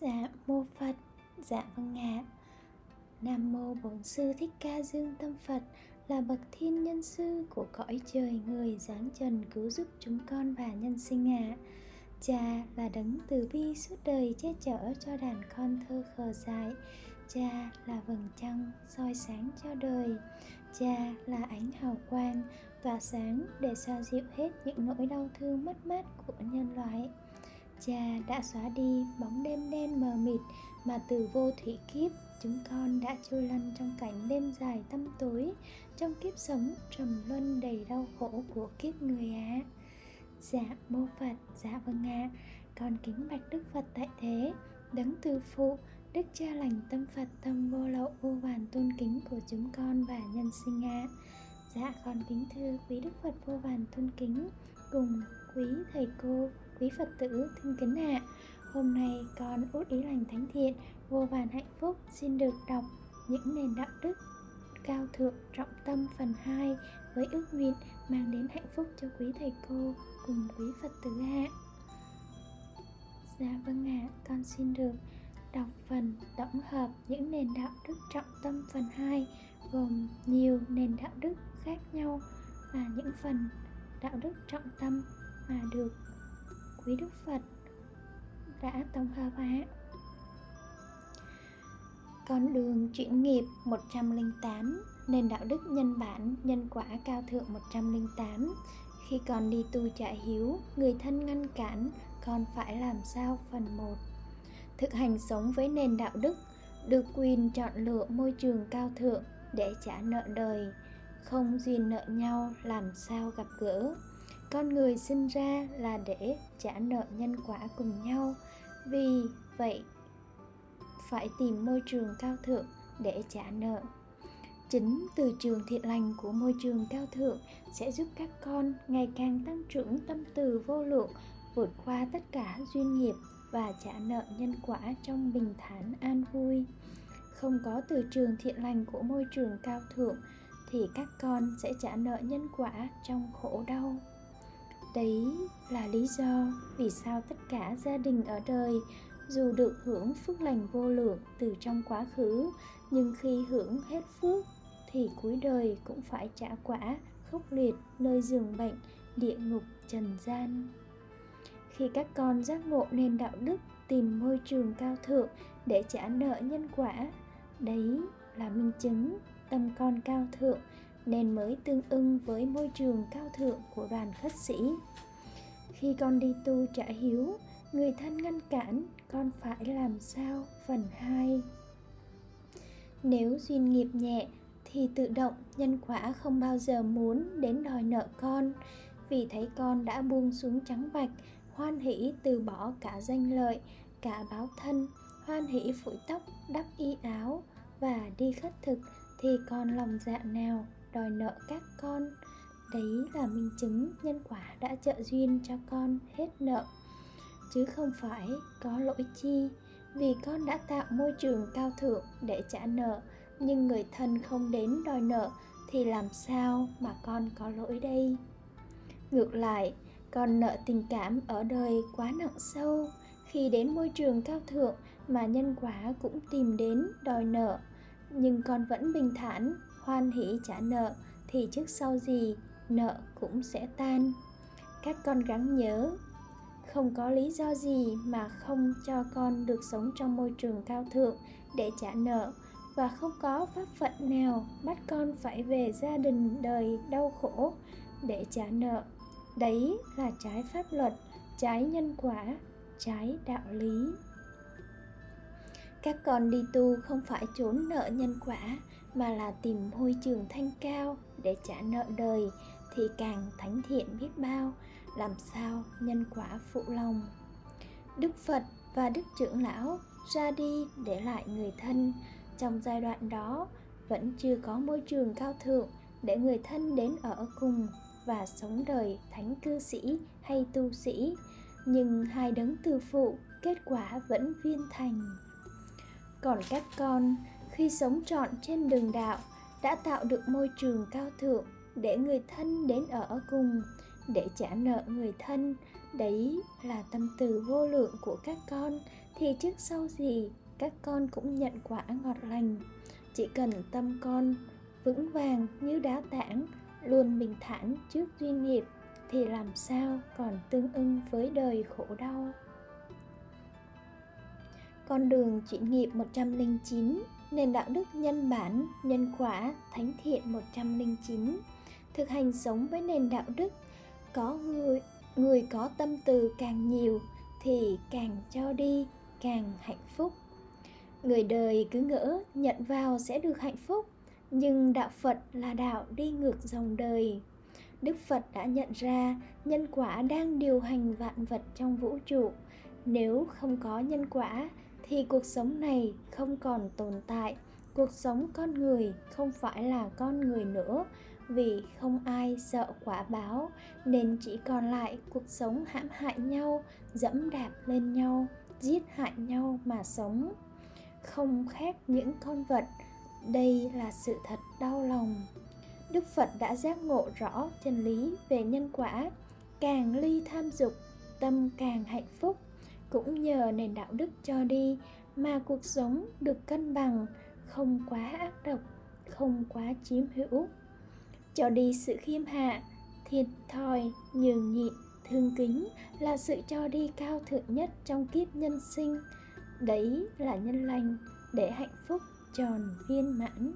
Dạ mô Phật, dạ vâng ạ. Nam mô Bổn sư Thích Ca Dương Tâm Phật là bậc thiên nhân sư của cõi trời người giáng trần cứu giúp chúng con và nhân sinh ạ. Cha là đấng từ bi suốt đời che chở cho đàn con thơ khờ dại. Cha là vầng trăng soi sáng cho đời. Cha là ánh hào quang tỏa sáng để xoa dịu hết những nỗi đau thương mất mát của nhân loại cha đã xóa đi bóng đêm đen mờ mịt mà từ vô thủy kiếp chúng con đã trôi lăn trong cảnh đêm dài tăm tối, trong kiếp sống trầm luân đầy đau khổ của kiếp người á dạ mô phật dạ vâng ạ. Con kính bạch đức phật tại thế, đấng từ phụ, đức cha lành tâm phật, tâm vô lậu, vô vàn tôn kính của chúng con và nhân sinh ạ. Dạ con kính thưa quý đức phật vô vàn tôn kính, cùng quý thầy cô quý Phật tử thân kính ạ à, Hôm nay con út ý lành thánh thiện Vô vàn hạnh phúc xin được đọc những nền đạo đức cao thượng trọng tâm phần 2 với ước nguyện mang đến hạnh phúc cho quý thầy cô cùng quý Phật tử ạ. À. Dạ vâng ạ, à, con xin được đọc phần tổng hợp những nền đạo đức trọng tâm phần 2 gồm nhiều nền đạo đức khác nhau và những phần đạo đức trọng tâm mà được quý Đức Phật đã tổng hợp hóa Con đường chuyển nghiệp 108 Nền đạo đức nhân bản nhân quả cao thượng 108 Khi con đi tu trả hiếu, người thân ngăn cản, con phải làm sao phần 1 Thực hành sống với nền đạo đức, được quyền chọn lựa môi trường cao thượng để trả nợ đời Không duyên nợ nhau làm sao gặp gỡ con người sinh ra là để trả nợ nhân quả cùng nhau. Vì vậy, phải tìm môi trường cao thượng để trả nợ. Chính từ trường thiện lành của môi trường cao thượng sẽ giúp các con ngày càng tăng trưởng tâm từ vô lượng, vượt qua tất cả duyên nghiệp và trả nợ nhân quả trong bình thản an vui. Không có từ trường thiện lành của môi trường cao thượng thì các con sẽ trả nợ nhân quả trong khổ đau đấy là lý do vì sao tất cả gia đình ở đời dù được hưởng phước lành vô lượng từ trong quá khứ, nhưng khi hưởng hết phước thì cuối đời cũng phải trả quả khốc liệt nơi giường bệnh, địa ngục trần gian. Khi các con giác ngộ nền đạo đức, tìm môi trường cao thượng để trả nợ nhân quả, đấy là minh chứng tâm con cao thượng nên mới tương ưng với môi trường cao thượng của đoàn khất sĩ. Khi con đi tu trả hiếu, người thân ngăn cản, con phải làm sao? Phần 2 nếu duyên nghiệp nhẹ, thì tự động nhân quả không bao giờ muốn đến đòi nợ con. Vì thấy con đã buông xuống trắng bạch, hoan hỷ từ bỏ cả danh lợi, cả báo thân, hoan hỷ phủi tóc, đắp y áo và đi khất thực, thì con lòng dạ nào? Đòi nợ các con. Đấy là minh chứng nhân quả đã trợ duyên cho con hết nợ. Chứ không phải có lỗi chi, vì con đã tạo môi trường cao thượng để trả nợ, nhưng người thân không đến đòi nợ thì làm sao mà con có lỗi đây? Ngược lại, con nợ tình cảm ở đời quá nặng sâu. Khi đến môi trường cao thượng mà nhân quả cũng tìm đến đòi nợ, nhưng con vẫn bình thản hoan hỷ trả nợ, thì trước sau gì nợ cũng sẽ tan. Các con gắng nhớ, không có lý do gì mà không cho con được sống trong môi trường cao thượng để trả nợ, và không có pháp phận nào bắt con phải về gia đình đời đau khổ để trả nợ. Đấy là trái pháp luật, trái nhân quả, trái đạo lý các con đi tu không phải trốn nợ nhân quả, mà là tìm môi trường thanh cao để trả nợ đời, thì càng thánh thiện biết bao, làm sao nhân quả phụ lòng. Đức phật và đức trưởng lão ra đi để lại người thân. Trong giai đoạn đó, vẫn chưa có môi trường cao thượng để người thân đến ở cùng và sống đời thánh cư sĩ hay tu sĩ. Nhưng hai đấng từ phụ kết quả vẫn viên thành còn các con khi sống trọn trên đường đạo đã tạo được môi trường cao thượng để người thân đến ở cùng, để trả nợ người thân. Đấy là tâm từ vô lượng của các con. Thì trước sau gì, các con cũng nhận quả ngọt lành. Chỉ cần tâm con vững vàng như đá tảng, luôn bình thản trước duyên nghiệp, thì làm sao còn tương ưng với đời khổ đau? Con đường chuyển nghiệp 109 nền đạo đức nhân bản, nhân quả, thánh thiện 109 thực hành sống với nền đạo đức có người người có tâm từ càng nhiều thì càng cho đi càng hạnh phúc. Người đời cứ ngỡ nhận vào sẽ được hạnh phúc nhưng đạo phật là đạo đi ngược dòng đời. Đức phật đã nhận ra nhân quả đang điều hành vạn vật trong vũ trụ. Nếu không có nhân quả thì cuộc sống này không còn tồn tại. Cuộc sống con người không phải là con người nữa. Vì không ai sợ quả báo, nên chỉ còn lại cuộc sống hãm hại nhau, dẫm đạp lên nhau, giết hại nhau mà sống. Không khác những con vật. Đây là sự thật đau lòng. Đức phật đã giác ngộ rõ chân lý về nhân quả. Càng ly tham dục, tâm càng hạnh phúc cũng nhờ nền đạo đức cho đi, mà cuộc sống được cân bằng, không quá ác độc, không quá chiếm hữu. Cho đi sự khiêm hạ, thiệt thòi, nhường nhịn, thương kính là sự cho đi cao thượng nhất trong kiếp nhân sinh. Đấy là nhân lành để hạnh phúc tròn viên mãn.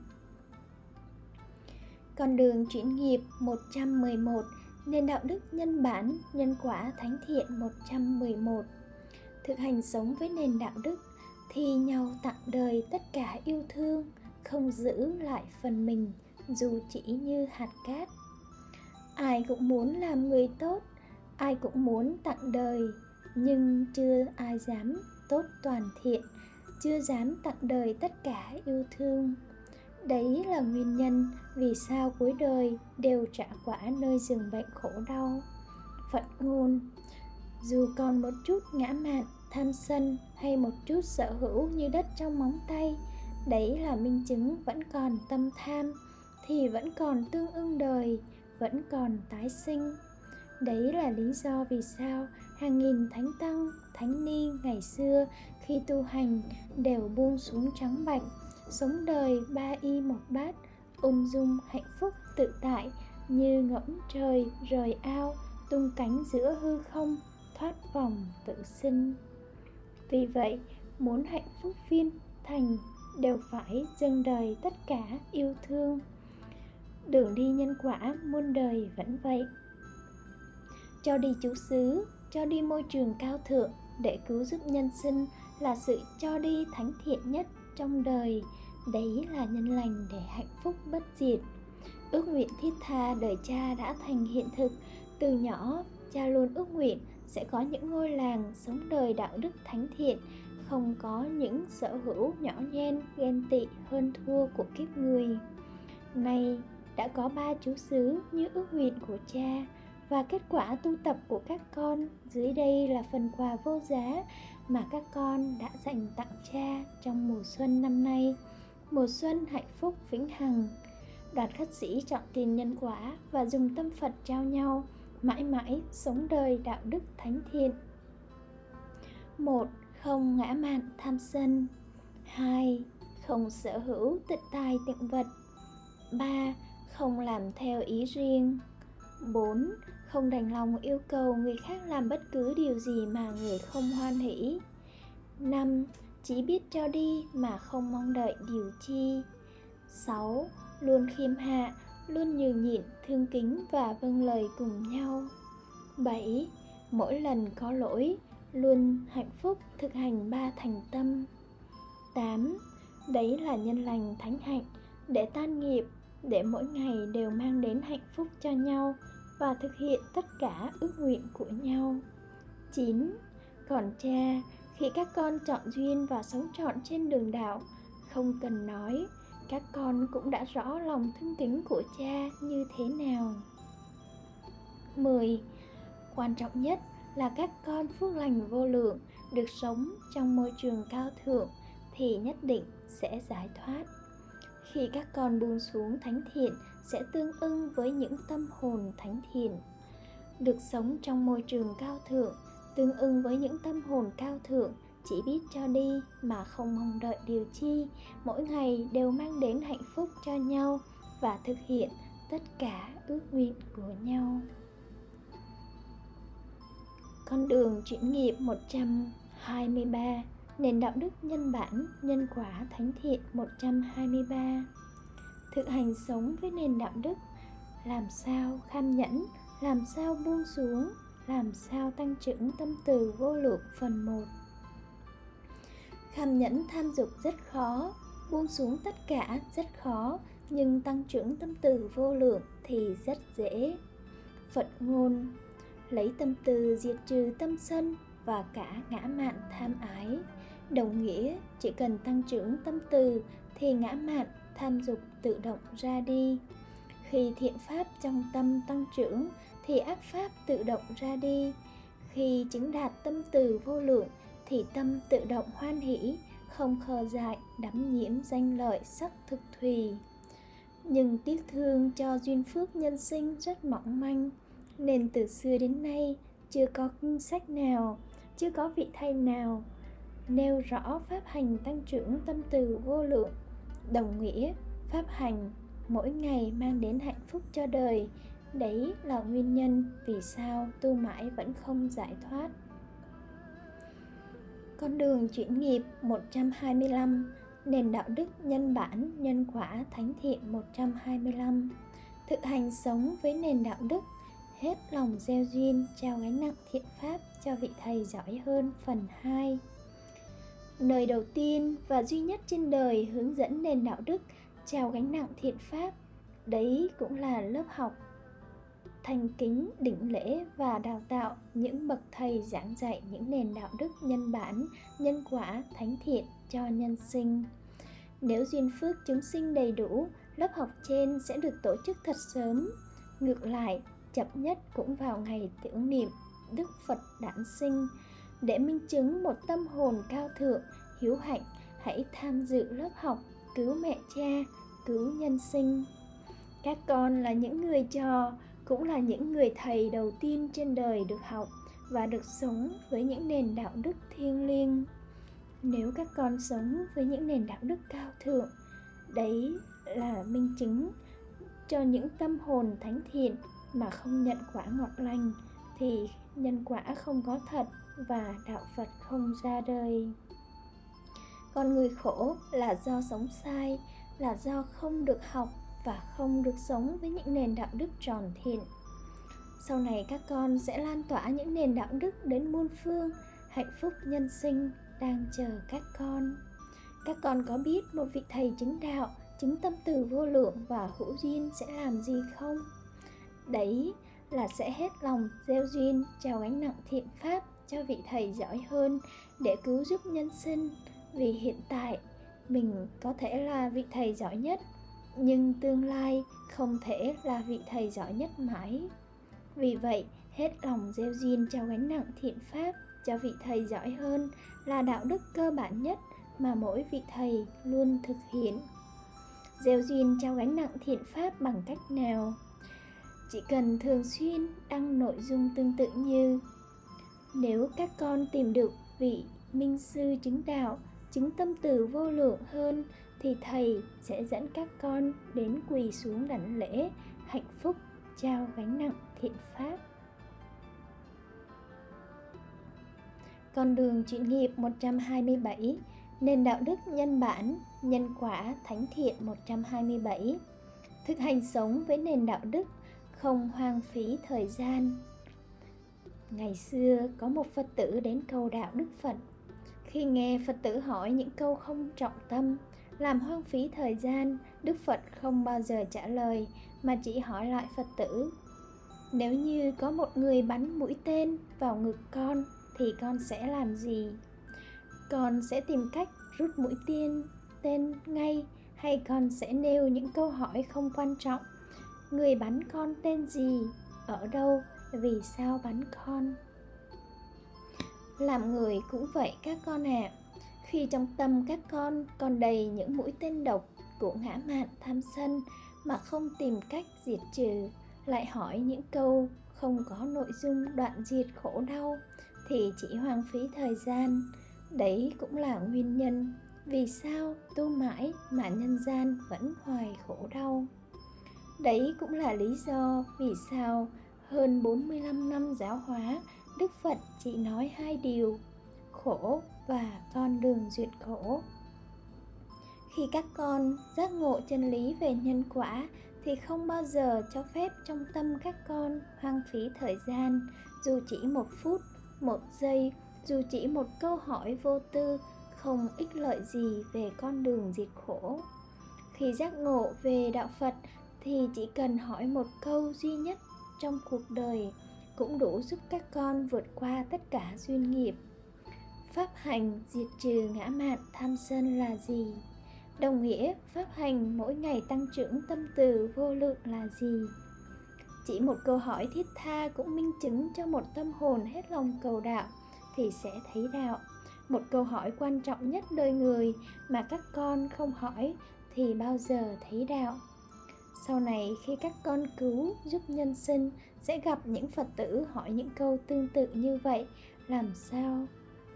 Con đường chuyển nghiệp 111 nền đạo đức nhân bản, nhân quả thánh thiện 111 thực hành sống với nền đạo đức thì nhau tặng đời tất cả yêu thương, không giữ lại phần mình, dù chỉ như hạt cát. Ai cũng muốn làm người tốt, ai cũng muốn tặng đời, nhưng chưa ai dám tốt toàn thiện, chưa dám tặng đời tất cả yêu thương. Đấy là nguyên nhân vì sao cuối đời đều trả quả nơi giường bệnh khổ đau. Phận ngôn, dù còn một chút ngã mạn tham sân hay một chút sở hữu như đất trong móng tay. Đấy là minh chứng vẫn còn tâm tham, thì vẫn còn tương ưng đời, vẫn còn tái sinh. Đấy là lý do vì sao hàng nghìn thánh tăng, thánh ni ngày xưa khi tu hành đều buông xuống trắng bạch, sống đời ba y một bát, ung dung hạnh phúc tự tại như ngỗng trời rời ao, tung cánh giữa hư không, thoát vòng tự sinh vì vậy, muốn hạnh phúc viên thành đều phải dâng đời tất cả yêu thương. Đường đi nhân quả muôn đời vẫn vậy. Cho đi chú xứ, cho đi môi trường cao thượng để cứu giúp nhân sinh là sự cho đi thánh thiện nhất trong đời. Đấy là nhân lành để hạnh phúc bất diệt. Ước nguyện thiết tha đời cha đã thành hiện thực, từ nhỏ cha luôn ước nguyện sẽ có những ngôi làng sống đời đạo đức thánh thiện, không có những sở hữu nhỏ nhen, ghen tị hơn thua của kiếp người. Nay đã có ba chú xứ như ước nguyện của cha, và kết quả tu tập của các con, dưới đây là phần quà vô giá mà các con đã dành tặng cha trong mùa xuân năm nay. Mùa xuân hạnh phúc vĩnh hằng. Đoàn khất sĩ chọn tiền nhân quả và dùng tâm phật trao nhau mãi mãi sống đời đạo đức thánh thiện một không ngã mạn tham sân hai không sở hữu tịnh tài tịnh vật ba không làm theo ý riêng 4. Không đành lòng yêu cầu người khác làm bất cứ điều gì mà người không hoan hỷ 5. Chỉ biết cho đi mà không mong đợi điều chi 6. Luôn khiêm hạ, luôn nhường nhịn, thương kính và vâng lời cùng nhau 7. Mỗi lần có lỗi, luôn hạnh phúc thực hành ba thành tâm 8. Đấy là nhân lành thánh hạnh để tan nghiệp để mỗi ngày đều mang đến hạnh phúc cho nhau và thực hiện tất cả ước nguyện của nhau. 9. Còn cha, khi các con chọn duyên và sống trọn trên đường đạo, không cần nói, các con cũng đã rõ lòng thương kính của cha như thế nào. 10. Quan trọng nhất là các con phước lành vô lượng được sống trong môi trường cao thượng thì nhất định sẽ giải thoát khi các con buông xuống thánh thiện sẽ tương ưng với những tâm hồn thánh thiện được sống trong môi trường cao thượng tương ưng với những tâm hồn cao thượng chỉ biết cho đi mà không mong đợi điều chi. Mỗi ngày đều mang đến hạnh phúc cho nhau và thực hiện tất cả ước nguyện của nhau. Con đường chuyển nghiệp 123 Nền đạo đức nhân bản, nhân quả thánh thiện 123 Thực hành sống với nền đạo đức Làm sao kham nhẫn, làm sao buông xuống, làm sao tăng trưởng tâm từ vô lượng phần 1 tham nhẫn tham dục rất khó, buông xuống tất cả rất khó Nhưng tăng trưởng tâm từ vô lượng thì rất dễ. Phật ngôn Lấy tâm từ diệt trừ tâm sân và cả ngã mạn tham ái. Đồng nghĩa chỉ cần tăng trưởng tâm từ thì ngã mạn tham dục tự động ra đi. Khi thiện pháp trong tâm tăng trưởng thì ác pháp tự động ra đi. Khi chứng đạt tâm từ vô lượng thì tâm tự động hoan hỷ, không khờ dại đắm nhiễm danh lợi sắc thực thùy. Nhưng tiếc thương cho duyên phước nhân sinh rất mỏng manh, nên từ xưa đến nay chưa có kinh sách nào, chưa có vị thầy nào nêu rõ pháp hành tăng trưởng tâm từ vô lượng. Đồng nghĩa, pháp hành mỗi ngày mang đến hạnh phúc cho đời, đấy là nguyên nhân vì sao tu mãi vẫn không giải thoát con đường chuyển nghiệp 125 nền đạo đức nhân bản, nhân quả thánh thiện 125 thực hành sống với nền đạo đức, hết lòng gieo duyên, trao gánh nặng thiện pháp cho vị thầy giỏi hơn phần 2 Nơi đầu tiên và duy nhất trên đời hướng dẫn nền đạo đức, trao gánh nặng thiện pháp, Đấy cũng là lớp học thành kính đỉnh lễ và đào tạo những bậc thầy giảng dạy những nền đạo đức nhân bản nhân quả thánh thiện cho nhân sinh. Nếu duyên phước chúng sinh đầy đủ lớp học trên sẽ được tổ chức thật sớm. Ngược lại chậm nhất cũng vào ngày tưởng niệm Đức Phật đản sinh. Để minh chứng một tâm hồn cao thượng, hiếu hạnh, hãy tham dự lớp học cứu mẹ cha, cứu nhân sinh. Các con là những người trò, cũng là những người thầy đầu tiên trên đời được học và được sống với những nền đạo đức thiêng liêng. Nếu các con sống với những nền đạo đức cao thượng, đấy là minh chứng cho những tâm hồn thánh thiện mà không nhận quả ngọt lành thì nhân quả không có thật và đạo phật không ra đời con người khổ là do sống sai là do không được học và không được sống với những nền đạo đức tròn thiện sau này các con sẽ lan tỏa những nền đạo đức đến muôn phương, hạnh phúc nhân sinh đang chờ các con. Các con có biết một vị thầy chứng đạo, chứng tâm từ vô lượng và hữu duyên sẽ làm gì không? Đấy là sẽ hết lòng gieo duyên, trao gánh nặng thiện pháp cho vị thầy giỏi hơn để cứu giúp nhân sinh. Vì hiện tại, mình có thể là vị thầy giỏi nhất nhưng tương lai không thể là vị thầy giỏi nhất mãi. Vì vậy, hết lòng gieo duyên trao gánh nặng thiện pháp, cho vị thầy giỏi hơn là đạo đức cơ bản nhất mà mỗi vị thầy luôn thực hiện. Gieo duyên trao gánh nặng thiện pháp bằng cách nào? Chỉ cần thường xuyên đăng nội dung tương tự như, nếu các con tìm được vị minh sư chứng đạo, chứng tâm từ vô lượng hơn thì thầy sẽ dẫn các con đến quỳ xuống đảnh lễ hạnh phúc trao gánh nặng thiện pháp. Con đường chuyển nghiệp 127 Nền đạo đức nhân bản, nhân quả, thánh thiện 127 Thực hành sống với nền đạo đức không hoang phí thời gian. Ngày xưa có một phật tử đến cầu đạo đức phật. Khi nghe phật tử hỏi những câu không trọng tâm làm hoang phí thời gian, đức phật không bao giờ trả lời, mà chỉ hỏi lại phật tử. Nếu như có một người bắn mũi tên vào ngực con, thì con sẽ làm gì? Con sẽ tìm cách rút mũi tên tên ngay, hay con sẽ nêu những câu hỏi không quan trọng? Người bắn con tên gì? Ở đâu? Vì sao bắn con? Làm người cũng vậy các con ạ. à khi trong tâm các con còn đầy những mũi tên độc của ngã mạn tham sân mà không tìm cách diệt trừ, lại hỏi những câu không có nội dung đoạn diệt khổ đau, thì chỉ hoang phí thời gian. Đấy cũng là nguyên nhân vì sao tu mãi mà nhân gian vẫn hoài khổ đau. Đấy cũng là lý do vì sao hơn 45 năm giáo hóa Đức Phật chỉ nói hai điều khổ và con đường duyệt khổ. Khi các con giác ngộ chân lý về nhân quả, thì không bao giờ cho phép trong tâm các con hoang phí thời gian. Dù chỉ một phút, một giây, dù chỉ một câu hỏi vô tư, không ích lợi gì về con đường diệt khổ. Khi giác ngộ về đạo phật, thì chỉ cần hỏi một câu duy nhất trong cuộc đời cũng đủ giúp các con vượt qua tất cả duyên nghiệp pháp hành diệt trừ ngã mạn tham sân là gì? Đồng nghĩa, pháp hành mỗi ngày tăng trưởng tâm từ vô lượng là gì? Chỉ một câu hỏi thiết tha cũng minh chứng cho một tâm hồn hết lòng cầu đạo thì sẽ thấy đạo. Một câu hỏi quan trọng nhất đời người mà các con không hỏi thì bao giờ thấy đạo? Sau này, khi các con cứu, giúp nhân sinh, sẽ gặp những phật tử hỏi những câu tương tự như vậy, làm sao?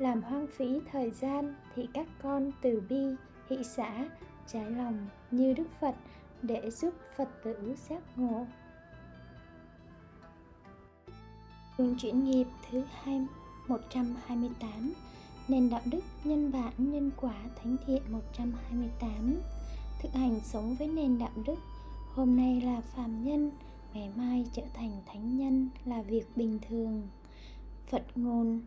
Làm hoang phí thời gian thì các con từ bi, hỷ xã, trái lòng như đức phật để giúp phật tử giác ngộ. Đường chuyển nghiệp thứ hai 128 Nền đạo đức nhân bản nhân quả thánh thiện 128 Thực hành sống với nền đạo đức, Hôm nay là phàm nhân, Ngày mai trở thành thánh nhân là việc bình thường. Phật ngôn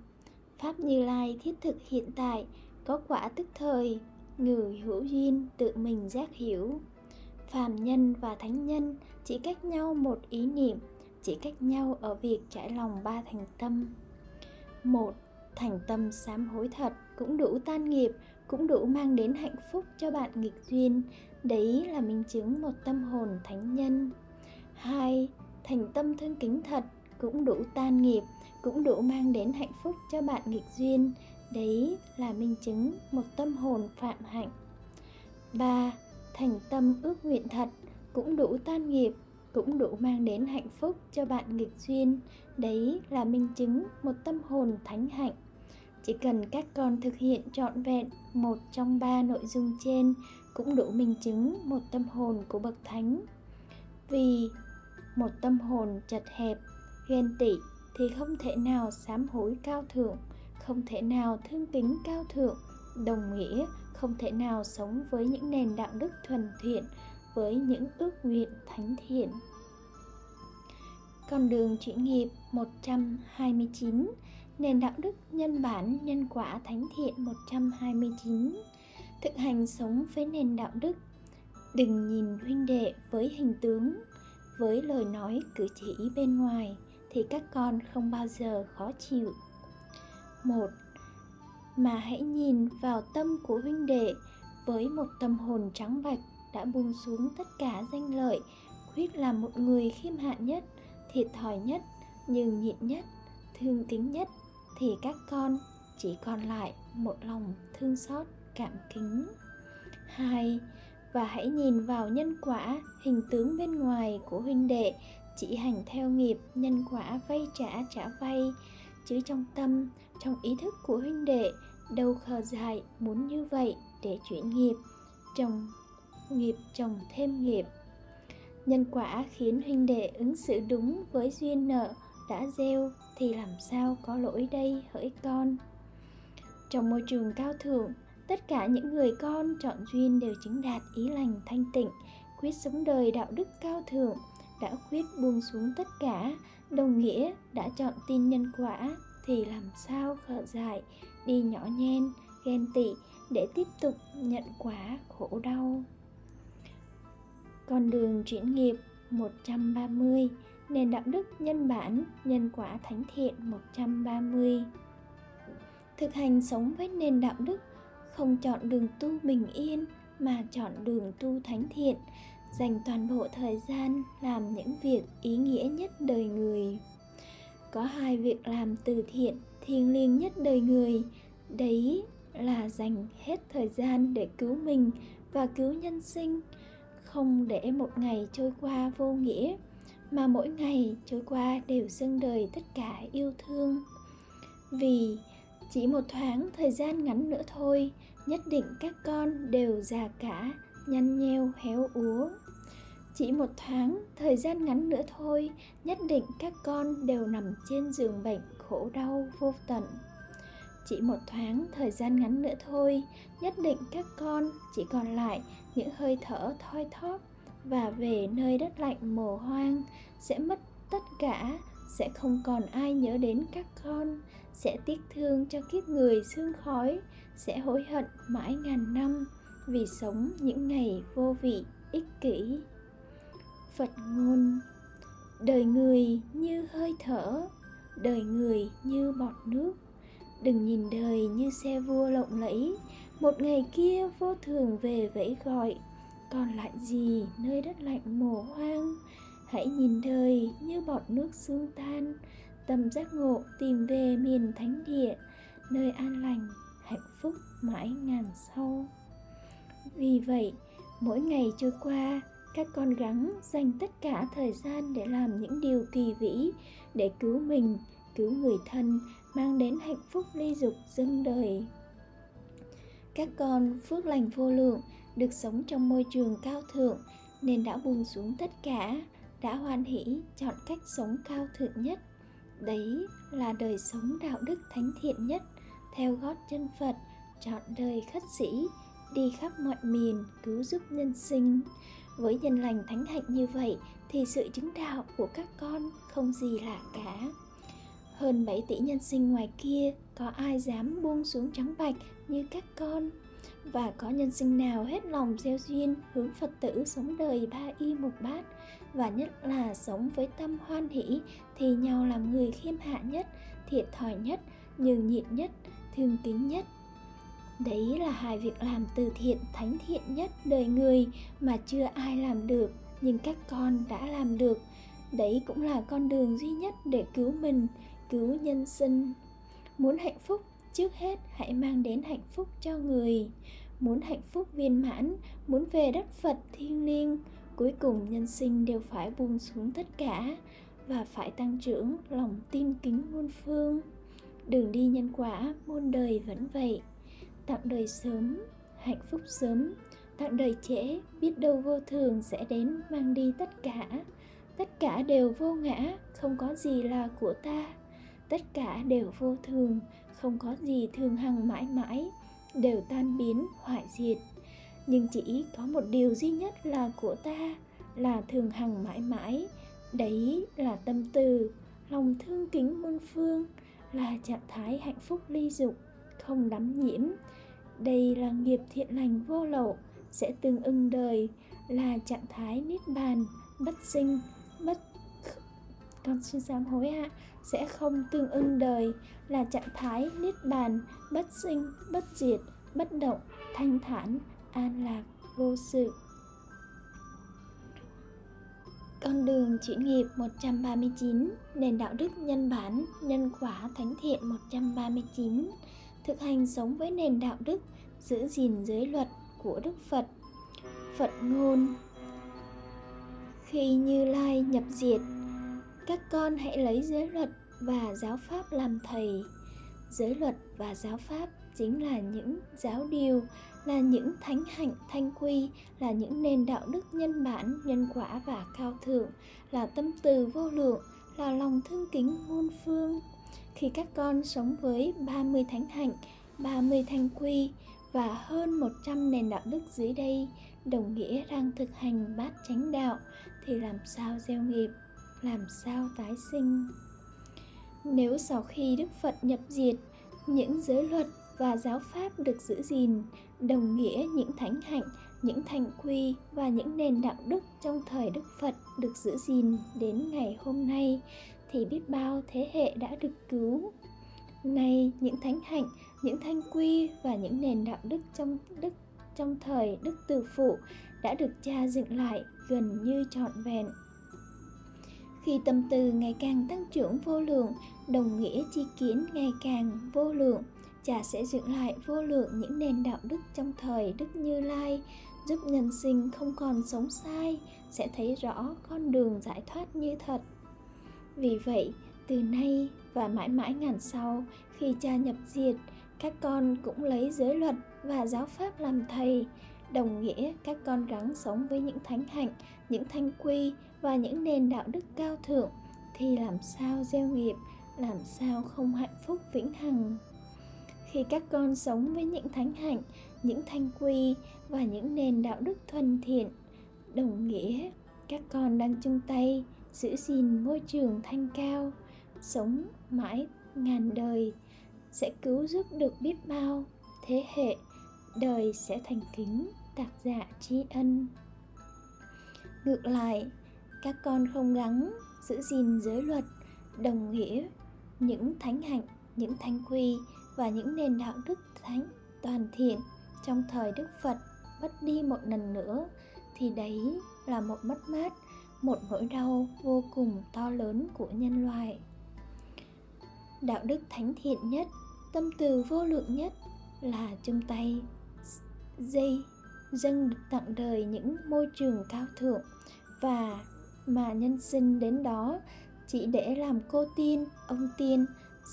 Pháp Như Lai thiết thực hiện tại, Có quả tức thời, Người hữu duyên tự mình giác hiểu. Phàm nhân và thánh nhân chỉ cách nhau một ý niệm, Chỉ cách nhau ở việc trải lòng ba thành tâm. Một, thành tâm sám hối thật cũng đủ tan nghiệp, cũng đủ mang đến hạnh phúc cho bạn nghịch duyên. Đấy là minh chứng một tâm hồn thánh nhân. Hai, thành tâm thương kính thật cũng đủ tan nghiệp cũng đủ mang đến hạnh phúc cho bạn nghịch duyên. Đấy là minh chứng một tâm hồn phạm hạnh. Ba, thành tâm ước nguyện thật cũng đủ tan nghiệp, cũng đủ mang đến hạnh phúc cho bạn nghịch duyên. Đấy là minh chứng một tâm hồn thánh hạnh. Chỉ cần các con thực hiện trọn vẹn một trong ba nội dung trên cũng đủ minh chứng một tâm hồn của bậc thánh. Vì một tâm hồn chật hẹp, ghen tị thì không thể nào sám hối cao thượng, không thể nào thương kính cao thượng, đồng nghĩa không thể nào sống với những nền đạo đức thuần thiện, với những ước nguyện thánh thiện. Con đường chuyển nghiệp 129 Nền đạo đức nhân bản, nhân quả thánh thiện 129 Thực hành sống với nền đạo đức, Đừng nhìn huynh đệ với hình tướng, Với lời nói cử chỉ bên ngoài. Thì các con không bao giờ khó chịu. Một, Mà hãy nhìn vào tâm của huynh đệ Với một tâm hồn trắng bạch Đã buông xuống tất cả danh lợi, Quyết là một người khiêm hạ nhất, thiệt thòi nhất nhưng nhịn nhất, thương kính nhất, thì các con chỉ còn lại một lòng thương xót, cảm kính. Hai, và hãy nhìn vào nhân quả, hình tướng bên ngoài của huynh đệ chỉ hành theo nghiệp, nhân quả vay trả trả vay. Chứ trong tâm, trong ý thức của huynh đệ, đâu khờ dại muốn như vậy để chuyển nghiệp, trồng nghiệp, trồng thêm nghiệp. Nhân quả khiến huynh đệ ứng xử đúng với duyên nợ đã gieo thì làm sao có lỗi đây, hỡi con? Trong môi trường cao thượng, tất cả những người con chọn duyên đều chứng đạt ý lành thanh tịnh, quyết sống đời đạo đức cao thượng đã quyết buông xuống tất cả. Đồng nghĩa đã chọn tin nhân quả, thì làm sao khở dại, đi nhỏ nhen, ghen tị để tiếp tục nhận quả khổ đau. Con đường chuyển nghiệp 130 Nền đạo đức nhân bản, Nhân quả thánh thiện 130 Thực hành sống với nền đạo đức, Không chọn đường tu bình yên, Mà chọn đường tu thánh thiện. Dành toàn bộ thời gian làm những việc ý nghĩa nhất đời người. Có hai việc làm từ thiện thiêng liêng nhất đời người. Đấy là dành hết thời gian để cứu mình và cứu nhân sinh. Không để một ngày trôi qua vô nghĩa, mà mỗi ngày trôi qua đều dâng đời tất cả yêu thương. Vì chỉ một thoáng thời gian ngắn nữa thôi, nhất định các con đều già cả, nhăn nheo, héo úa chỉ một tháng, thời gian ngắn nữa thôi, nhất định các con đều nằm trên giường bệnh khổ đau vô tận. Chỉ một thoáng thời gian ngắn nữa thôi, nhất định các con chỉ còn lại những hơi thở thoi thóp và về nơi đất lạnh mồ hoang sẽ mất tất cả, sẽ không còn ai nhớ đến các con, sẽ tiếc thương cho kiếp người xương khói, sẽ hối hận mãi ngàn năm vì sống những ngày vô vị, ích kỷ phật ngôn. Đời người như hơi thở, đời người như bọt nước. Đừng nhìn đời như xe vua lộng lẫy, một ngày kia vô thường về vẫy gọi. Còn lại gì nơi đất lạnh mồ hoang? Hãy nhìn đời như bọt nước xương tan. Tầm giác ngộ tìm về miền thánh địa, nơi an lành, hạnh phúc mãi ngàn sau. Vì vậy, mỗi ngày trôi qua các con gắng dành tất cả thời gian để làm những điều kỳ vĩ, để cứu mình, cứu người thân, mang đến hạnh phúc ly dục dâng đời. Các con phước lành vô lượng được sống trong môi trường cao thượng nên đã buông xuống tất cả, đã hoan hỷ chọn cách sống cao thượng nhất. Đấy là đời sống đạo đức thánh thiện nhất, theo gót chân phật, chọn đời khất sĩ, đi khắp mọi miền cứu giúp nhân sinh với nhân lành thánh hạnh như vậy thì sự chứng đạo của các con không gì lạ cả. Hơn 7 tỷ nhân sinh ngoài kia có ai dám buông xuống trắng bạch như các con? Và có nhân sinh nào hết lòng gieo duyên hướng Phật tử sống đời ba y một bát? Và nhất là sống với tâm hoan hỷ thì nhau làm người khiêm hạ nhất, thiệt thòi nhất, nhường nhịn nhất, thương kính nhất. Đấy là hai việc làm từ thiện thánh thiện nhất đời người mà chưa ai làm được nhưng các con đã làm được. Đấy cũng là con đường duy nhất để cứu mình, cứu nhân sinh. Muốn hạnh phúc trước hết hãy mang đến hạnh phúc cho người muốn hạnh phúc viên mãn muốn về đất phật thiêng liêng cuối cùng nhân sinh đều phải buông xuống tất cả và phải tăng trưởng lòng tin kính muôn phương đường đi nhân quả muôn đời vẫn vậy tặng đời sớm, hạnh phúc sớm. Tặng đời trễ, biết đâu vô thường sẽ đến mang đi tất cả. Tất cả đều vô ngã, không có gì là của ta. Tất cả đều vô thường, không có gì thường hằng mãi mãi, đều tan biến, hoại diệt. Nhưng chỉ có một điều duy nhất là của ta, là thường hằng mãi mãi. Đấy là tâm từ, lòng thương kính muôn phương, là trạng thái hạnh phúc ly dục, không đắm nhiễm đây là nghiệp thiện lành vô lậu, sẽ tương ưng đời, là trạng thái niết bàn, bất sinh, bất con xin sám hối ạ, sẽ không tương ưng đời, là trạng thái niết bàn, bất sinh, bất diệt, bất động, thanh thản, an lạc, vô sự. Con đường chuyển nghiệp 139 nền đạo đức nhân bản, nhân quả thánh thiện 139 thực hành sống với nền đạo đức, giữ gìn giới luật của Đức Phật Phật ngôn. Khi Như Lai nhập diệt, các con hãy lấy giới luật và giáo pháp làm thầy. Giới luật và giáo pháp chính là những giáo điều, là những thánh hạnh, thanh quy, là những nền đạo đức nhân bản, nhân quả và cao thượng, là tâm từ vô lượng, là lòng thương kính muôn phương khi các con sống với 30 thánh hạnh 30 thanh quy và hơn 100 nền đạo đức dưới đây đồng nghĩa đang thực hành bát chánh đạo thì làm sao gieo nghiệp, làm sao tái sinh? Nếu sau khi đức phật nhập diệt, những giới luật và giáo pháp được giữ gìn, đồng nghĩa những thánh hạnh, những thành quy và những nền đạo đức trong thời đức phật được giữ gìn đến ngày hôm nay thì biết bao thế hệ đã được cứu. Nay, những thánh hạnh, những thanh quy và những nền đạo đức trong đức, trong thời đức từ phụ đã được cha dựng lại gần như trọn vẹn. Khi tâm từ ngày càng tăng trưởng vô lượng, đồng nghĩa chi kiến ngày càng vô lượng, cha sẽ dựng lại vô lượng những nền đạo đức trong thời đức như lai, giúp nhân sinh không còn sống sai, sẽ thấy rõ con đường giải thoát như thật vì vậy, từ nay và mãi mãi ngàn sau, khi cha nhập diệt, các con cũng lấy giới luật và giáo pháp làm thầy, đồng nghĩa các con gắng sống với những thánh hạnh, những thanh quy và những nền đạo đức cao thượng, thì làm sao gieo nghiệp, làm sao không hạnh phúc vĩnh hằng? Khi các con sống với những thánh hạnh, những thanh quy và những nền đạo đức thuần thiện, đồng nghĩa các con đang chung tay giữ gìn môi trường thanh cao, sống mãi ngàn đời, sẽ cứu giúp được biết bao thế hệ, đời sẽ thành kính tạc dạ tri ân. Ngược lại, các con không gắng giữ gìn giới luật, đồng nghĩa những thánh hạnh, những thánh quy và những nền đạo đức thánh toàn thiện trong thời đức phật mất đi một lần nữa thì đấy là một mất mát một nỗi đau vô cùng to lớn của nhân loại. Đạo đức thánh thiện nhất, tâm từ vô lượng nhất là chung tay dây dâng tặng đời những môi trường cao thượng và mà nhân sinh đến đó chỉ để làm cô tiên, ông tiên,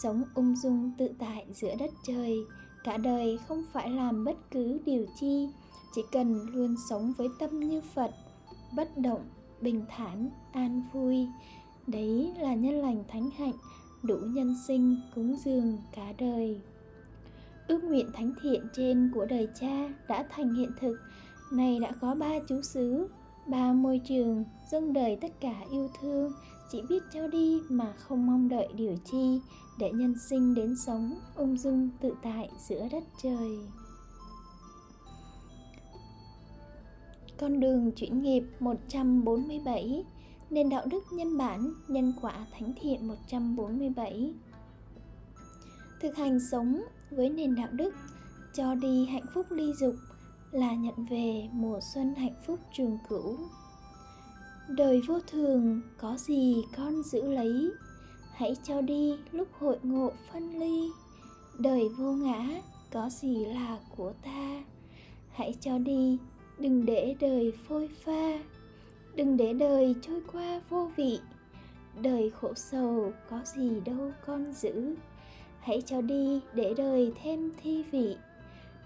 sống ung dung tự tại giữa đất trời. Cả đời không phải làm bất cứ điều chi, chỉ cần luôn sống với tâm như phật, bất động bình thản, an vui. Đấy là nhân lành thánh hạnh, đủ nhân sinh, cúng dường cả đời. Ước nguyện thánh thiện trên của đời cha đã thành hiện thực. Này đã có ba chú xứ, ba môi trường, dâng đời tất cả yêu thương. Chỉ biết cho đi mà không mong đợi điều chi, để nhân sinh đến sống, ung dung tự tại giữa đất trời. Con đường chuyển nghiệp 147 Nền đạo đức nhân bản, nhân quả thánh thiện 147 Thực hành sống với nền đạo đức Cho đi hạnh phúc ly dục Là nhận về mùa xuân hạnh phúc trường cửu. Đời vô thường có gì con giữ lấy? Hãy cho đi lúc hội ngộ phân ly. Đời vô ngã có gì là của ta? Hãy cho đi đừng để đời phôi pha. Đừng để đời trôi qua vô vị. Đời khổ sầu có gì đâu con giữ. Hãy cho đi để đời thêm thi vị.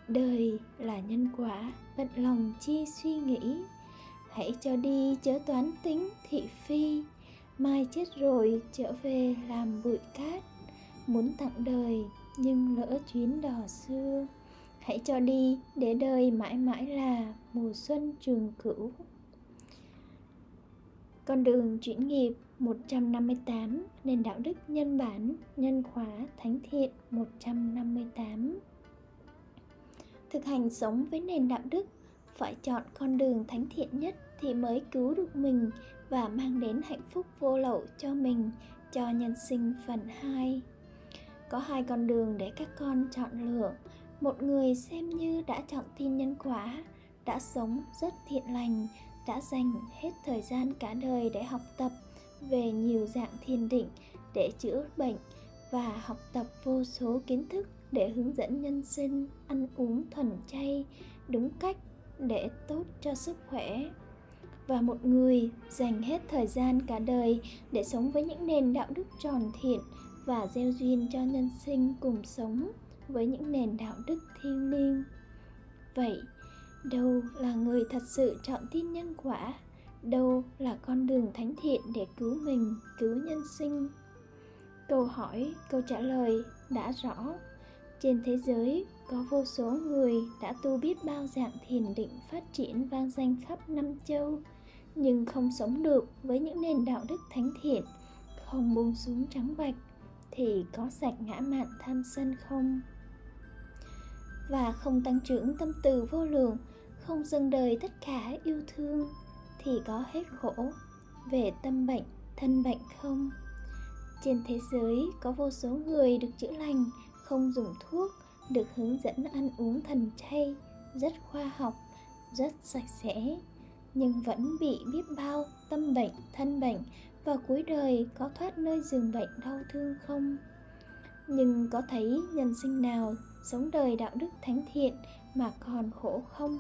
Đời là nhân quả bận lòng chi suy nghĩ. Hãy cho đi chớ toán tính thị phi. Mai chết rồi trở về làm bụi cát. Muốn tặng đời nhưng lỡ chuyến đò xưa hãy cho đi, để đời mãi mãi là mùa xuân trường cửu. Con đường chuyển nghiệp 158 nền đạo đức nhân bản, nhân khóa thánh thiện 158 thực hành sống với nền đạo đức, phải chọn con đường thánh thiện nhất thì mới cứu được mình và mang đến hạnh phúc vô lậu cho mình, cho nhân sinh phần 2 có hai con đường để các con chọn lựa một người xem như đã chọn tin nhân quả, đã sống rất thiện lành, đã dành hết thời gian cả đời để học tập về nhiều dạng thiền định để chữa bệnh và học tập vô số kiến thức để hướng dẫn nhân sinh ăn uống thuần chay, đúng cách để tốt cho sức khỏe. Và một người dành hết thời gian cả đời để sống với những nền đạo đức tròn thiện và gieo duyên cho nhân sinh cùng sống với những nền đạo đức thiêng liêng. Vậy, đâu là người thật sự chọn tin nhân quả? Đâu là con đường thánh thiện để cứu mình, cứu nhân sinh? Câu hỏi, câu trả lời đã rõ. Trên thế giới, có vô số người đã tu biết bao dạng thiền định phát triển vang danh khắp năm châu, nhưng không sống được với những nền đạo đức thánh thiện, không buông xuống trắng bạch, thì có sạch ngã mạn tham sân không? Và không tăng trưởng tâm từ vô lượng, không dâng đời tất cả yêu thương, thì có hết khổ. Về tâm bệnh, thân bệnh không? Trên thế giới có vô số người được chữa lành, không dùng thuốc, được hướng dẫn ăn uống thần chay, rất khoa học, rất sạch sẽ, nhưng vẫn bị biết bao tâm bệnh, thân bệnh và cuối đời có thoát nơi giường bệnh đau thương không? Nhưng có thấy nhân sinh nào sống đời đạo đức thánh thiện mà còn khổ không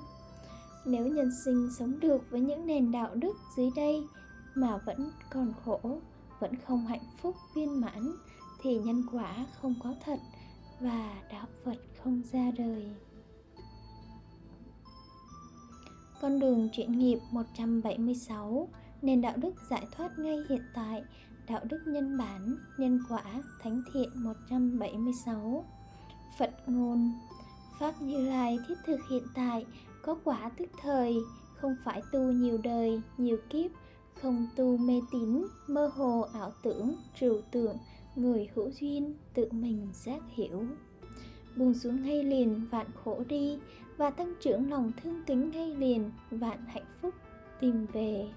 nếu nhân sinh sống được với những nền đạo đức dưới đây mà vẫn còn khổ vẫn không hạnh phúc viên mãn thì nhân quả không có thật và đạo Phật không ra đời. Con đường chuyển nghiệp 176 Nền đạo đức giải thoát ngay hiện tại Đạo đức nhân bản, nhân quả, thánh thiện 176 Phật ngôn. Pháp Như Lai thiết thực hiện tại Có quả tức thời Không phải tu nhiều đời, nhiều kiếp Không tu mê tín, mơ hồ ảo tưởng, trừu tượng Người hữu duyên tự mình giác hiểu. Buông xuống ngay liền vạn khổ đi và tăng trưởng lòng thương kính ngay liền vạn hạnh phúc tìm về.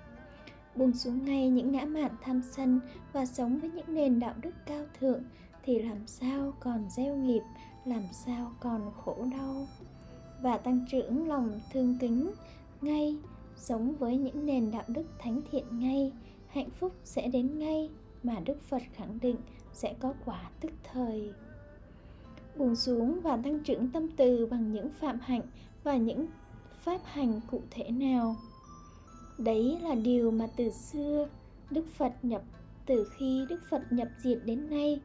Buông xuống ngay những ngã mạn tham sân và sống với những nền đạo đức cao thượng thì làm sao còn gieo nghiệp làm sao còn khổ đau? Và tăng trưởng lòng thương kính, ngay, sống với những nền đạo đức thánh thiện ngay, hạnh phúc sẽ đến ngay, mà đức phật khẳng định sẽ có quả tức thời. Buông xuống và tăng trưởng tâm từ bằng những phạm hạnh và những pháp hành cụ thể nào. Đấy là điều mà từ xưa đức phật nhập, từ khi đức phật nhập diệt đến nay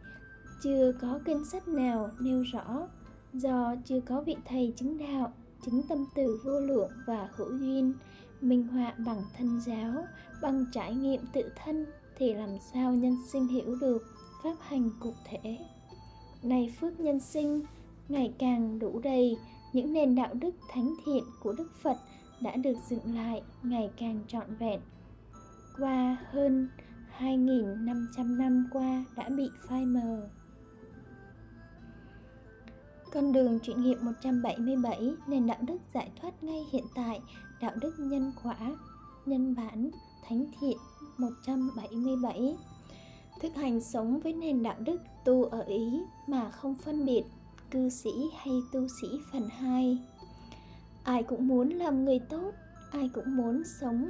chưa có kinh sách nào nêu rõ, do chưa có vị thầy chứng đạo, chứng tâm từ vô lượng và hữu duyên, minh họa bằng thân giáo, bằng trải nghiệm tự thân thì làm sao nhân sinh hiểu được pháp hành cụ thể này phước nhân sinh, ngày càng đủ đầy, những nền đạo đức thánh thiện của đức phật đã được dựng lại ngày càng trọn vẹn qua hơn 2.500 năm qua đã bị phai mờ. Con đường chuyển nghiệp 177 nền đạo đức giải thoát ngay hiện tại, đạo đức nhân quả, nhân bản, thánh thiện 177 thực hành sống với nền đạo đức tu ở ý mà không phân biệt cư sĩ hay tu sĩ phần hai. Ai cũng muốn làm người tốt ai cũng muốn sống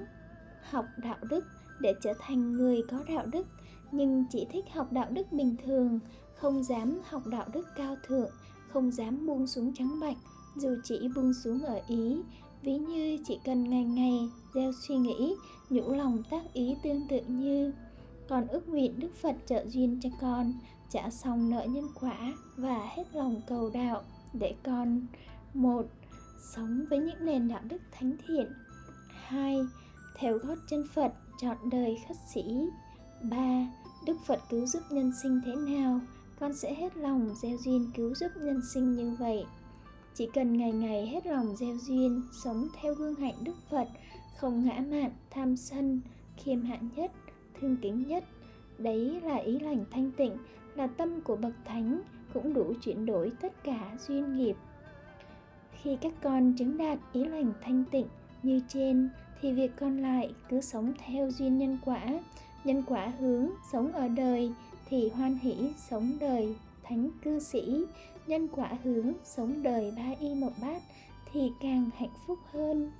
học đạo đức để trở thành người có đạo đức. Nhưng chỉ thích học đạo đức bình thường không dám học đạo đức cao thượng không dám buông xuống trắng bạch dù chỉ buông xuống ở ý. Ví như chỉ cần ngày ngày gieo suy nghĩ, nhũ lòng tác ý tương tự như còn ước nguyện Đức Phật trợ duyên cho con, trả xong nợ nhân quả và hết lòng cầu đạo để con một sống với những nền đạo đức thánh thiện. Hai, theo gót chân Phật, chọn đời khất sĩ. Ba, Đức Phật cứu giúp nhân sinh thế nào? Con sẽ hết lòng gieo duyên cứu giúp nhân sinh như vậy. Chỉ cần ngày ngày hết lòng gieo duyên, sống theo gương hạnh Đức Phật, không ngã mạn, tham sân, khiêm hạ nhất, thương kính nhất, đấy là ý lành thanh tịnh, là tâm của bậc thánh, cũng đủ chuyển đổi tất cả duyên nghiệp. Khi các con chứng đạt ý lành thanh tịnh như trên, thì việc còn lại cứ sống theo duyên nhân quả nhân quả hướng, sống ở đời thì hoan hỷ sống đời thánh cư sĩ, nhân quả hướng sống đời ba y một bát thì càng hạnh phúc hơn.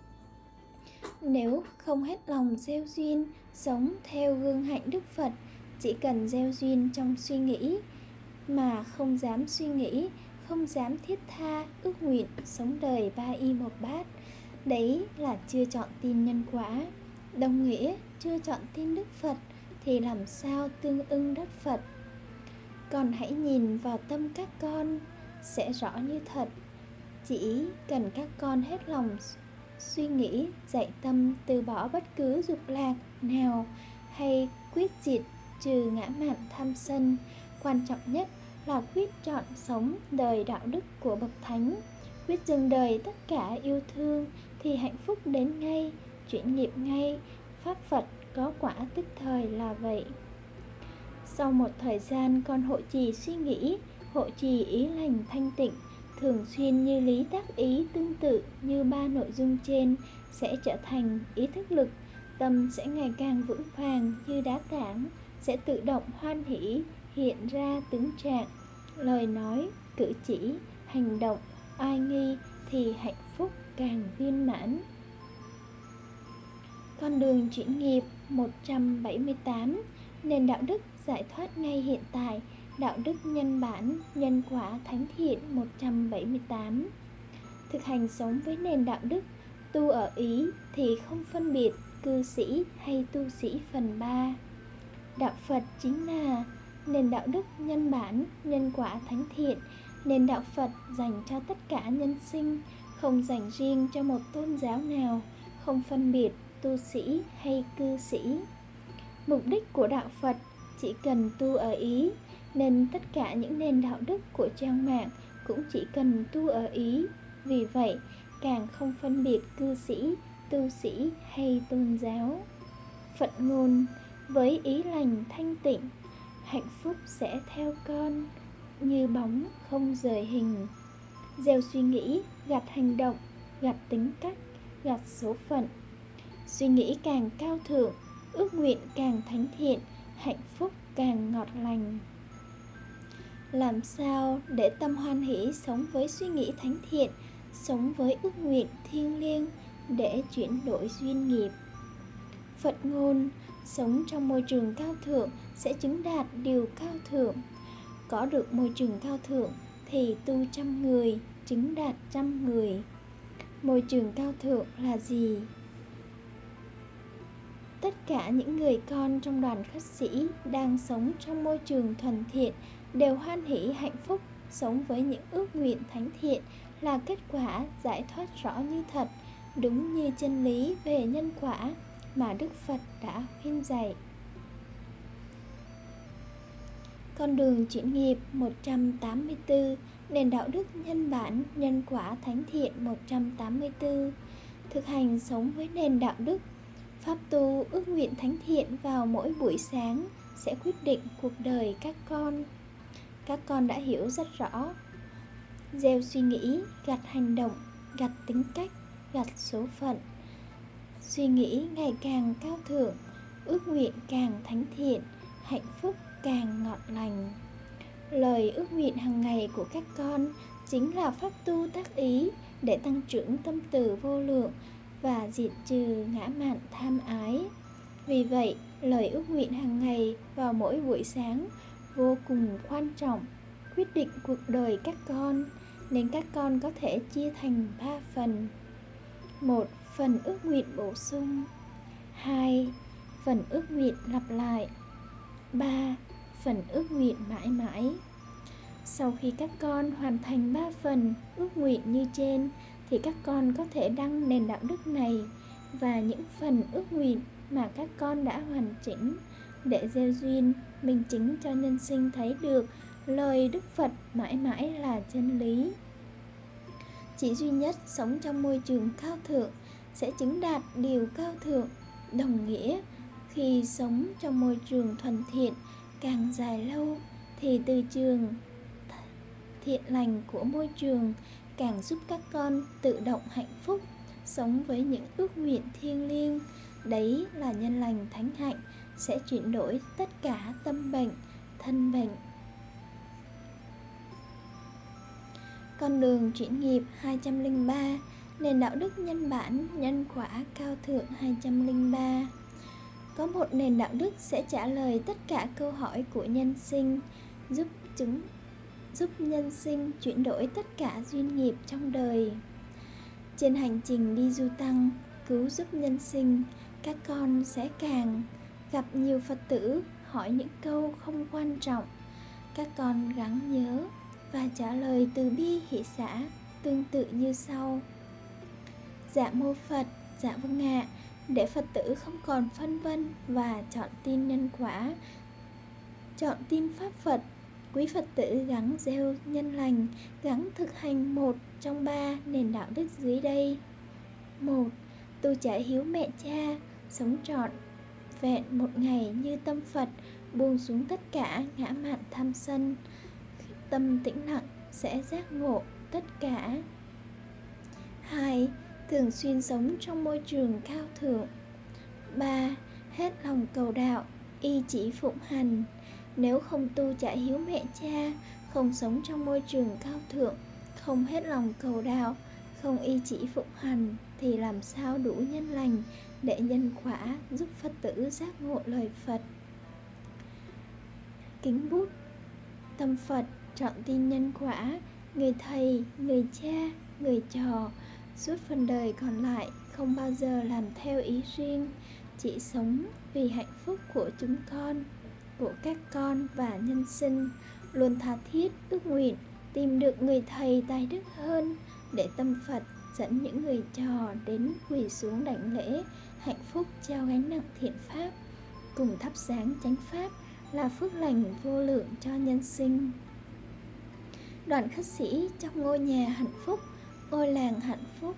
Nếu không hết lòng gieo duyên, sống theo gương hạnh đức phật, chỉ cần gieo duyên trong suy nghĩ, mà không dám suy nghĩ, không dám thiết tha, ước nguyện sống đời ba y một bát, đấy là chưa chọn tin nhân quả. Đồng nghĩa, chưa chọn tin đức phật thì làm sao tương ưng đất phật? Còn hãy nhìn vào tâm các con, sẽ rõ như thật. Chỉ cần các con hết lòng suy nghĩ, dạy tâm từ bỏ bất cứ dục lạc nào hay quyết diệt trừ ngã mạn tham sân, quan trọng nhất là quyết chọn sống đời đạo đức của bậc thánh. Quyết dừng đời tất cả yêu thương thì hạnh phúc đến ngay, chuyển nghiệp ngay pháp phật có quả tức thời là vậy. Sau một thời gian, con hộ trì suy nghĩ, hộ trì ý lành thanh tịnh, thường xuyên như lý tác ý tương tự như ba nội dung trên, sẽ trở thành ý thức lực. Tâm sẽ ngày càng vững vàng như đá tảng, sẽ tự động hoan hỷ, hiện ra tướng trạng. Lời nói, cử chỉ, hành động ai nghi thì hạnh phúc càng viên mãn con đường chuyển nghiệp 178 nền đạo đức giải thoát ngay hiện tại, đạo đức nhân bản, nhân quả thánh thiện 178 thực hành sống với nền đạo đức, tu ở ý thì không phân biệt cư sĩ hay tu sĩ phần 3 đạo phật chính là nền đạo đức nhân bản, nhân quả thánh thiện, nền đạo phật dành cho tất cả nhân sinh, không dành riêng cho một tôn giáo nào, không phân biệt tu sĩ hay cư sĩ. Mục đích của đạo phật, chỉ cần tu ở ý, nên tất cả những nền đạo đức của trang mạng cũng chỉ cần tu ở ý. Vì vậy, càng không phân biệt cư sĩ, tu sĩ hay tôn giáo. Phật ngôn, với ý lành thanh tịnh, hạnh phúc sẽ theo con, như bóng không rời hình. Gieo suy nghĩ gặt hành động gặt tính cách gặt số phận suy nghĩ càng cao thượng, ước nguyện càng thánh thiện, hạnh phúc càng ngọt lành. Làm sao để tâm hoan hỷ sống với suy nghĩ thánh thiện, sống với ước nguyện thiêng liêng để chuyển đổi duyên nghiệp? Phật ngôn, sống trong môi trường cao thượng sẽ chứng đạt điều cao thượng. Có được môi trường cao thượng thì tu trăm người, chứng đạt trăm người. Môi trường cao thượng là gì? Tất cả những người con trong đoàn khách sĩ đang sống trong môi trường thuần thiện đều hoan hỷ hạnh phúc, sống với những ước nguyện thánh thiện là kết quả giải thoát rõ như thật, đúng như chân lý về nhân quả mà Đức Phật đã khuyên dạy. Con đường chuyển nghiệp 184 Nền đạo đức nhân bản, nhân quả thánh thiện 184 Thực hành sống với nền đạo đức Pháp tu ước nguyện thánh thiện vào mỗi buổi sáng, sẽ quyết định cuộc đời các con. Các con đã hiểu rất rõ. Gieo suy nghĩ gặt hành động gặt tính cách gặt số phận. Suy nghĩ ngày càng cao thượng, ước nguyện càng thánh thiện, hạnh phúc càng ngọt lành. Lời ước nguyện hàng ngày của các con chính là pháp tu tác ý để tăng trưởng tâm từ vô lượng và diệt trừ ngã mạn tham ái. Vì vậy, lời ước nguyện hàng ngày vào mỗi buổi sáng vô cùng quan trọng, quyết định cuộc đời các con, nên các con có thể chia thành ba phần. Một, phần ước nguyện bổ sung. Hai, phần ước nguyện lặp lại. Ba, phần ước nguyện mãi mãi. Sau khi các con hoàn thành ba phần ước nguyện như trên thì các con có thể đăng nền đạo đức này và những phần ước nguyện mà các con đã hoàn chỉnh để gieo duyên, minh chứng cho nhân sinh thấy được lời đức phật mãi mãi là chân lý. Chỉ duy nhất sống trong môi trường cao thượng sẽ chứng đạt điều cao thượng, đồng nghĩa khi sống trong môi trường thuần thiện, càng dài lâu thì từ trường thiện lành của môi trường càng giúp các con tự động hạnh phúc, sống với những ước nguyện thiêng liêng. Đấy là nhân lành thánh hạnh, sẽ chuyển đổi tất cả tâm bệnh, thân bệnh. Con đường chuyển nghiệp 203 nền đạo đức nhân bản, nhân quả cao thượng 203 có một nền đạo đức sẽ trả lời tất cả câu hỏi của nhân sinh, giúp chúng giúp nhân sinh chuyển đổi tất cả duyên nghiệp trong đời. Trên hành trình đi du tăng, cứu giúp nhân sinh, các con sẽ càng gặp nhiều phật tử, hỏi những câu không quan trọng. Các con gắng nhớ và trả lời từ bi hỷ xã tương tự như sau. Dạ mô phật dạ vâng ạ để phật tử không còn phân vân và chọn tin nhân quả, chọn tin pháp phật quý phật tử gắng gieo nhân lành, gắng thực hành một trong ba nền đạo đức dưới đây. Một, tu trả hiếu mẹ cha, sống trọn, vẹn một ngày như tâm phật, buông xuống tất cả ngã mạn tham sân. Tâm tĩnh lặng sẽ giác ngộ tất cả. Hai, thường xuyên sống trong môi trường cao thượng. Ba, hết lòng cầu đạo, y chỉ phụng hành nếu không tu trả hiếu mẹ cha, không sống trong môi trường cao thượng, không hết lòng cầu đạo, không y chỉ phụng hành, thì làm sao đủ nhân lành để nhân quả giúp phật tử giác ngộ lời phật? Kính bút, tâm phật chọn tin nhân quả, người thầy, người cha, người trò, suốt phần đời còn lại không bao giờ làm theo ý riêng, chỉ sống vì hạnh phúc của chúng con của các con và nhân sinh, luôn tha thiết ước nguyện tìm được người thầy tài đức hơn để tâm phật dẫn những người trò đến quỳ xuống đảnh lễ hạnh phúc trao gánh nặng thiện pháp, cùng thắp sáng chánh pháp là phước lành vô lượng cho nhân sinh. Đoàn khất sĩ trong ngôi nhà hạnh phúc, ngôi làng hạnh phúc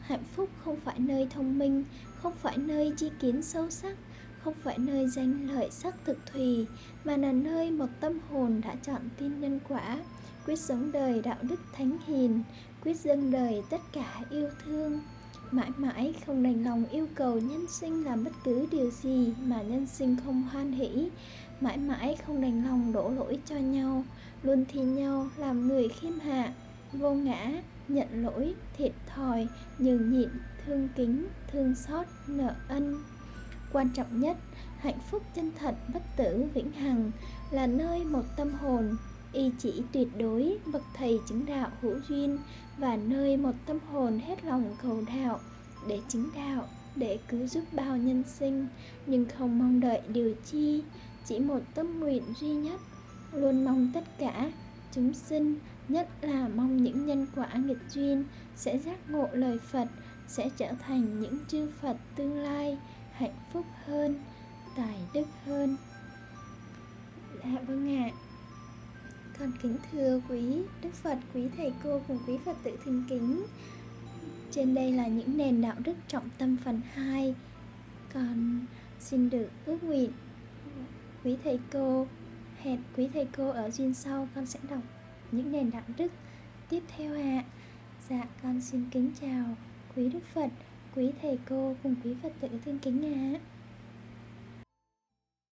hạnh phúc không phải nơi thông minh, không phải nơi chi kiến sâu sắc không phải nơi danh lợi sắc thực thùy, mà là nơi một tâm hồn đã chọn tin nhân quả, quyết sống đời đạo đức thánh hiền, quyết dâng đời tất cả yêu thương. Mãi mãi không đành lòng yêu cầu nhân sinh làm bất cứ điều gì mà nhân sinh không hoan hỷ, mãi mãi không đành lòng đổ lỗi cho nhau, luôn thi nhau làm người khiêm hạ, vô ngã, nhận lỗi, thiệt thòi, nhường nhịn, thương kính, thương xót, nợ ân quan trọng nhất, hạnh phúc chân thật bất tử vĩnh hằng là nơi một tâm hồn, y chỉ tuyệt đối bậc thầy chứng đạo hữu duyên và nơi một tâm hồn hết lòng cầu đạo để chứng đạo, để cứu giúp bao nhân sinh. Nhưng không mong đợi điều chi, chỉ một tâm nguyện duy nhất, luôn mong tất cả chúng sinh, nhất là mong những nhân quả nghịch duyên, sẽ giác ngộ lời phật, sẽ trở thành những chư phật tương lai hạnh phúc hơn, tài đức hơn dạ vâng ạ à. con kính thưa quý đức phật, quý thầy cô cùng quý phật tử thân kính trên đây là những nền đạo đức trọng tâm phần 2 Con xin được ước nguyện Quý thầy cô, Hẹn quý thầy cô ở duyên sau con sẽ đọc những nền đạo đức tiếp theo ạ à. Dạ con xin kính chào quý Đức Phật Quý thầy cô cùng quý Phật tử thương kính ạ à.